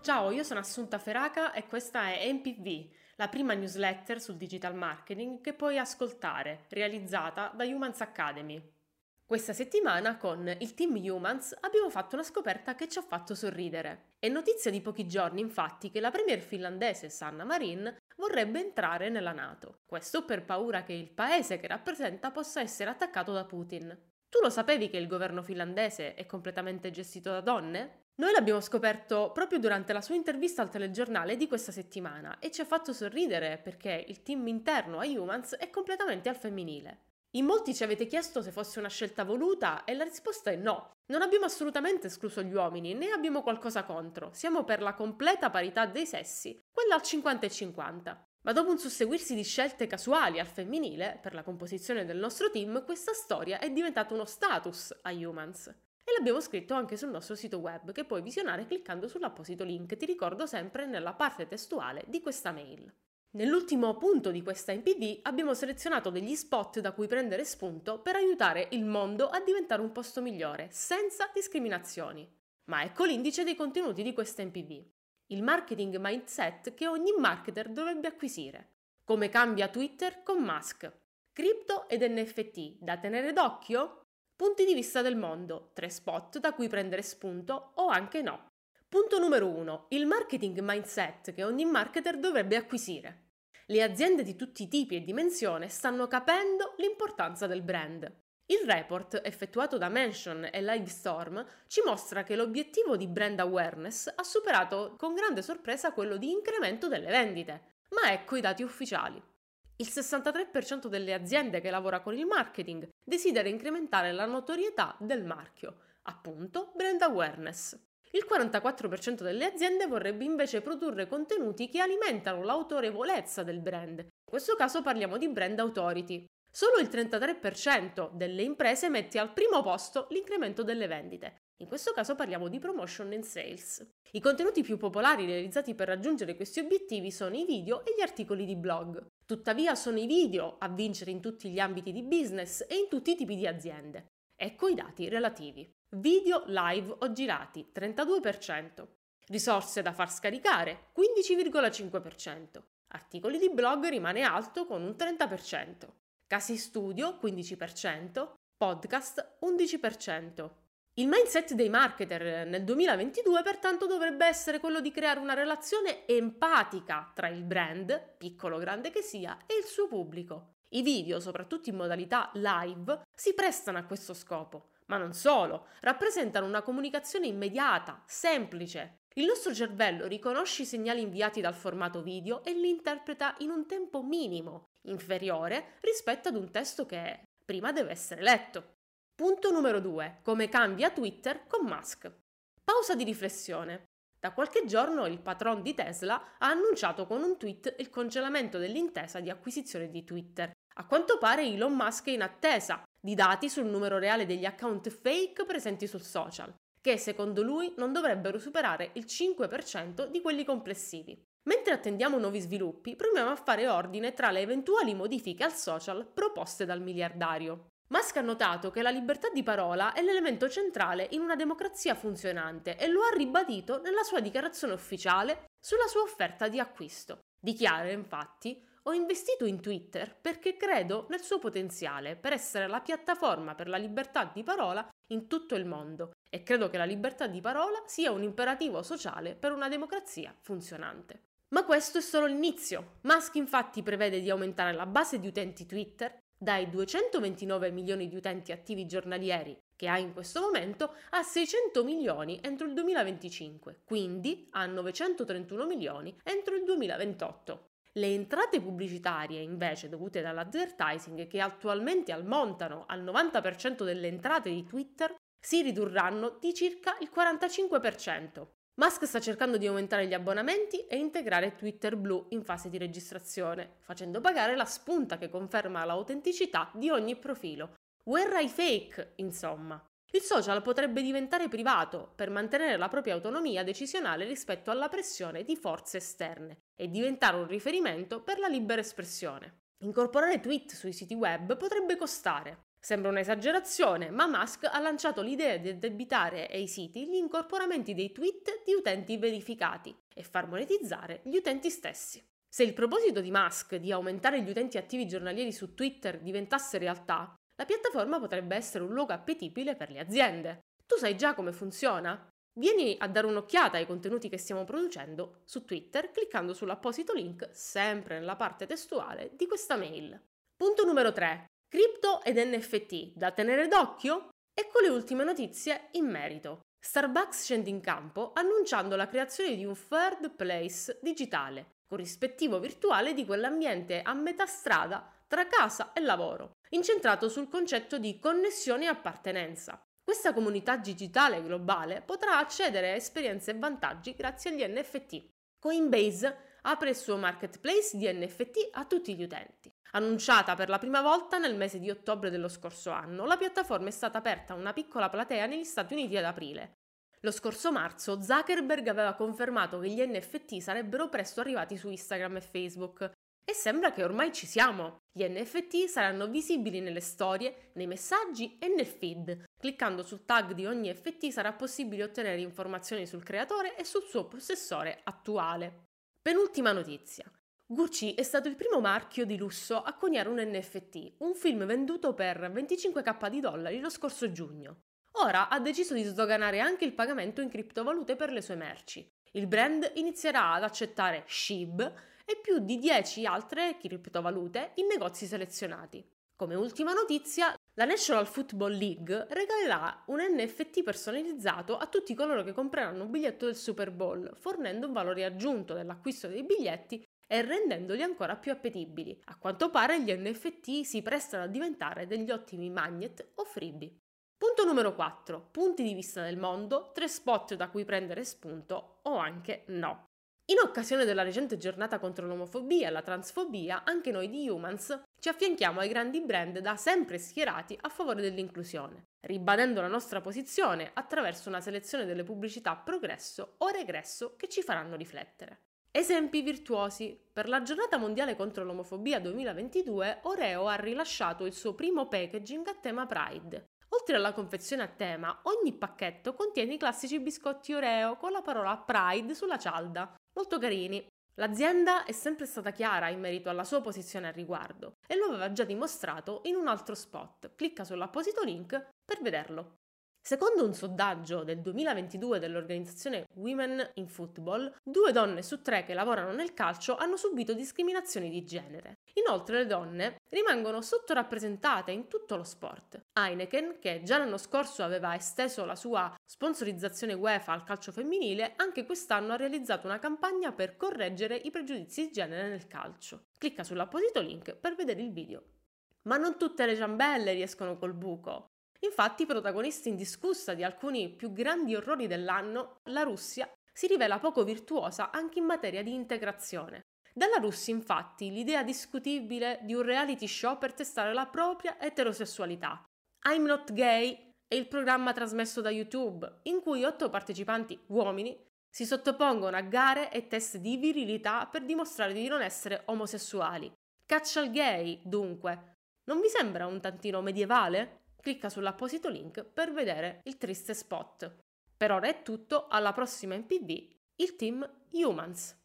Ciao, io sono Assunta Feraca e questa è MPV, la prima newsletter sul digital marketing che puoi ascoltare, realizzata da Humans Academy. Questa settimana con il team Humans abbiamo fatto una scoperta che ci ha fatto sorridere. È notizia di pochi giorni infatti che la premier finlandese Sanna Marin vorrebbe entrare nella Nato. Questo per paura che il paese che rappresenta possa essere attaccato da Putin. Tu lo sapevi che il governo finlandese è completamente gestito da donne? Noi l'abbiamo scoperto proprio durante la sua intervista al telegiornale di questa settimana e ci ha fatto sorridere perché il team interno a Humans è completamente al femminile. In molti ci avete chiesto se fosse una scelta voluta e la risposta è no. Non abbiamo assolutamente escluso gli uomini, né abbiamo qualcosa contro. Siamo per la completa parità dei sessi, quella al 50 e 50. Ma dopo un susseguirsi di scelte casuali al femminile, per la composizione del nostro team, questa storia è diventata uno status a Humans. E l'abbiamo scritto anche sul nostro sito web, che puoi visionare cliccando sull'apposito link, ti ricordo sempre nella parte testuale di questa mail. Nell'ultimo punto di questa MPV abbiamo selezionato degli spot da cui prendere spunto per aiutare il mondo a diventare un posto migliore, senza discriminazioni. Ma ecco l'indice dei contenuti di questa MPV. Il marketing mindset che ogni marketer dovrebbe acquisire. Come cambia Twitter con Musk. Crypto ed NFT da tenere d'occhio? Punti di vista del mondo, tre spot da cui prendere spunto o anche no. Punto numero 1. Il marketing mindset che ogni marketer dovrebbe acquisire. Le aziende di tutti i tipi e dimensioni stanno capendo l'importanza del brand. Il report effettuato da Mention e Livestorm ci mostra che l'obiettivo di brand awareness ha superato con grande sorpresa quello di incremento delle vendite. Ma ecco i dati ufficiali. Il 63% delle aziende che lavora con il marketing desidera incrementare la notorietà del marchio, appunto brand awareness. Il 44% delle aziende vorrebbe invece produrre contenuti che alimentano l'autorevolezza del brand. In questo caso parliamo di brand authority. Solo il 33% delle imprese mette al primo posto l'incremento delle vendite. In questo caso parliamo di promotion and sales. I contenuti più popolari realizzati per raggiungere questi obiettivi sono i video e gli articoli di blog. Tuttavia sono i video a vincere in tutti gli ambiti di business e in tutti i tipi di aziende. Ecco i dati relativi. Video live o girati 32%. Risorse da far scaricare 15,5%. Articoli di blog rimane alto con un 30%. Casi studio 15%. Podcast 11%. Il mindset dei marketer nel 2022 pertanto dovrebbe essere quello di creare una relazione empatica tra il brand, piccolo o grande che sia, e il suo pubblico. I video, soprattutto in modalità live, si prestano a questo scopo. Ma non solo, rappresentano una comunicazione immediata, semplice. Il nostro cervello riconosce i segnali inviati dal formato video e li interpreta in un tempo minimo, inferiore rispetto ad un testo che prima deve essere letto. Punto numero 2. Come cambia Twitter con Musk. Pausa di riflessione. Da qualche giorno il patron di Tesla ha annunciato con un tweet il congelamento dell'intesa di acquisizione di Twitter. A quanto pare Elon Musk è in attesa di dati sul numero reale degli account fake presenti sul social, che secondo lui non dovrebbero superare il 5% di quelli complessivi. Mentre attendiamo nuovi sviluppi, proviamo a fare ordine tra le eventuali modifiche al social proposte dal miliardario. Musk ha notato che la libertà di parola è l'elemento centrale in una democrazia funzionante e lo ha ribadito nella sua dichiarazione ufficiale sulla sua offerta di acquisto. Dichiara infatti ho investito in Twitter perché credo nel suo potenziale per essere la piattaforma per la libertà di parola in tutto il mondo e credo che la libertà di parola sia un imperativo sociale per una democrazia funzionante. Ma questo è solo l'inizio. Musk infatti prevede di aumentare la base di utenti Twitter dai 229 milioni di utenti attivi giornalieri che ha in questo momento a 600 milioni entro il 2025, quindi a 931 milioni entro il 2028. Le entrate pubblicitarie, invece, dovute dall'advertising, che attualmente ammontano al 90% delle entrate di Twitter, si ridurranno di circa il 45%. Musk sta cercando di aumentare gli abbonamenti e integrare Twitter Blue in fase di registrazione, facendo pagare la spunta che conferma l'autenticità di ogni profilo. Where I fake, insomma. Il social potrebbe diventare privato per mantenere la propria autonomia decisionale rispetto alla pressione di forze esterne e diventare un riferimento per la libera espressione. Incorporare tweet sui siti web potrebbe costare. Sembra un'esagerazione, ma Musk ha lanciato l'idea di addebitare ai siti gli incorporamenti dei tweet di utenti verificati e far monetizzare gli utenti stessi. Se il proposito di Musk di aumentare gli utenti attivi giornalieri su Twitter diventasse realtà, la piattaforma potrebbe essere un luogo appetibile per le aziende. Tu sai già come funziona? Vieni a dare un'occhiata ai contenuti che stiamo producendo su Twitter cliccando sull'apposito link sempre nella parte testuale di questa mail. Punto numero 3. Cripto ed NFT, da tenere d'occhio? Ecco le ultime notizie in merito. Starbucks scende in campo annunciando la creazione di un third place digitale, corrispettivo virtuale di quell'ambiente a metà strada tra casa e lavoro, incentrato sul concetto di connessione e appartenenza. Questa comunità digitale globale potrà accedere a esperienze e vantaggi grazie agli NFT. Coinbase apre il suo marketplace di NFT a tutti gli utenti. Annunciata per la prima volta nel mese di ottobre dello scorso anno, la piattaforma è stata aperta a una piccola platea negli Stati Uniti ad aprile. Lo scorso marzo Zuckerberg aveva confermato che gli NFT sarebbero presto arrivati su Instagram e Facebook. E sembra che ormai ci siamo. Gli NFT saranno visibili nelle storie, nei messaggi e nel feed. Cliccando sul tag di ogni NFT sarà possibile ottenere informazioni sul creatore e sul suo possessore attuale. Penultima notizia. Gucci è stato il primo marchio di lusso a coniare un NFT, un film venduto per 25k di dollari lo scorso giugno. Ora ha deciso di sdoganare anche il pagamento in criptovalute per le sue merci. Il brand inizierà ad accettare SHIB e più di 10 altre criptovalute in negozi selezionati. Come ultima notizia, la National Football League regalerà un NFT personalizzato a tutti coloro che compreranno un biglietto del Super Bowl, fornendo un valore aggiunto dell'acquisto dei biglietti e rendendoli ancora più appetibili. A quanto pare gli NFT si prestano a diventare degli ottimi magnet o freebie. Punto numero 4. Punti di vista del mondo, tre spot da cui prendere spunto o anche no. In occasione della recente giornata contro l'omofobia e la transfobia, anche noi di Humans ci affianchiamo ai grandi brand da sempre schierati a favore dell'inclusione, ribadendo la nostra posizione attraverso una selezione delle pubblicità progresso o regresso che ci faranno riflettere. Esempi virtuosi. Per la giornata mondiale contro l'omofobia 2022, Oreo ha rilasciato il suo primo packaging a tema Pride. Oltre alla confezione a tema, ogni pacchetto contiene i classici biscotti Oreo con la parola Pride sulla cialda. Molto carini. L'azienda è sempre stata chiara in merito alla sua posizione al riguardo e lo aveva già dimostrato in un altro spot. Clicca sull'apposito link per vederlo. Secondo un sondaggio del 2022 dell'organizzazione Women in Football, due donne su tre che lavorano nel calcio hanno subito discriminazioni di genere. Inoltre le donne rimangono sottorappresentate in tutto lo sport. Heineken, che già l'anno scorso aveva esteso la sua sponsorizzazione UEFA al calcio femminile, anche quest'anno ha realizzato una campagna per correggere i pregiudizi di genere nel calcio. Clicca sull'apposito link per vedere il video. Ma non tutte le ciambelle riescono col buco. Infatti, protagonista indiscussa di alcuni più grandi orrori dell'anno, la Russia si rivela poco virtuosa anche in materia di integrazione. Dalla Russia, infatti, l'idea discutibile di un reality show per testare la propria eterosessualità. I'm Not Gay è il programma trasmesso da YouTube, in cui otto partecipanti uomini si sottopongono a gare e test di virilità per dimostrare di non essere omosessuali. Caccia al gay, dunque. Non vi sembra un tantino medievale? Clicca sull'apposito link per vedere il triste spot. Per ora è tutto, alla prossima in il team Humans.